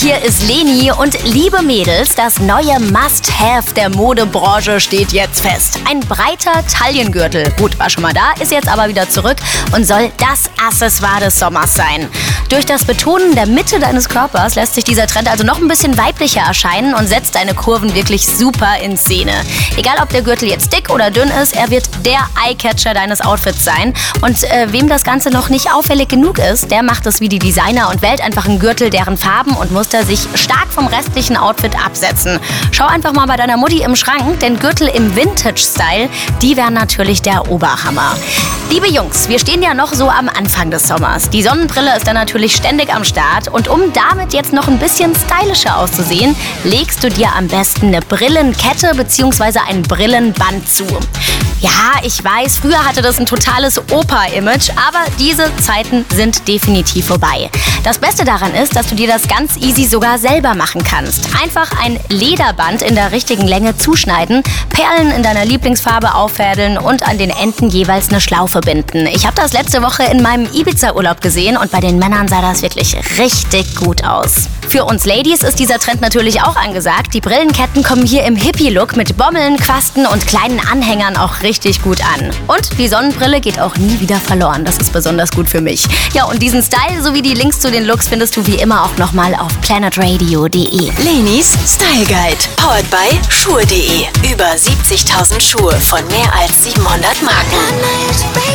hier ist Leni und liebe Mädels, das neue Must-Have der Modebranche steht jetzt fest. Ein breiter Taillengürtel. Gut, war schon mal da, ist jetzt aber wieder zurück und soll das Accessoire des Sommers sein. Durch das Betonen der Mitte deines Körpers lässt sich dieser Trend also noch ein bisschen weiblicher erscheinen und setzt deine Kurven wirklich super in Szene. Egal ob der Gürtel jetzt dick oder dünn ist, er wird der Eyecatcher deines Outfits sein. Und äh, wem das Ganze noch nicht auffällig genug ist, der macht es wie die Designer und wählt einfach einen Gürtel, deren Farben und Muster sich stark vom restlichen Outfit absetzen. Schau einfach mal bei deiner Mutti im Schrank, denn Gürtel im Vintage-Style, die wären natürlich der Oberhammer. Liebe Jungs, wir stehen ja noch so am Anfang des Sommers. Die Sonnenbrille ist dann natürlich ständig am Start und um damit jetzt noch ein bisschen stylischer auszusehen, legst du dir am besten eine Brillenkette bzw. ein Brillenband zu. Ja, ich weiß, früher hatte das ein totales Opa-Image, aber diese Zeiten sind definitiv vorbei. Das Beste daran ist, dass du dir das ganz easy sogar selber machen kannst. Einfach ein Lederband in der richtigen Länge zuschneiden, Perlen in deiner Lieblingsfarbe auffädeln und an den Enden jeweils eine Schlaufe binden. Ich habe das letzte Woche in meinem Ibiza-Urlaub gesehen und bei den Männern sah das wirklich richtig gut aus. Für uns Ladies ist dieser Trend natürlich auch angesagt. Die Brillenketten kommen hier im Hippie-Look mit Bommeln, Quasten und kleinen Anhängern auch richtig gut an. Und die Sonnenbrille geht auch nie wieder verloren. Das ist besonders gut für mich. Ja, und diesen Style sowie die Links zu den Looks findest du wie immer auch nochmal auf planetradio.de. Lenis Style Guide, powered by Schuhe.de. Über 70.000 Schuhe von mehr als 700 Marken.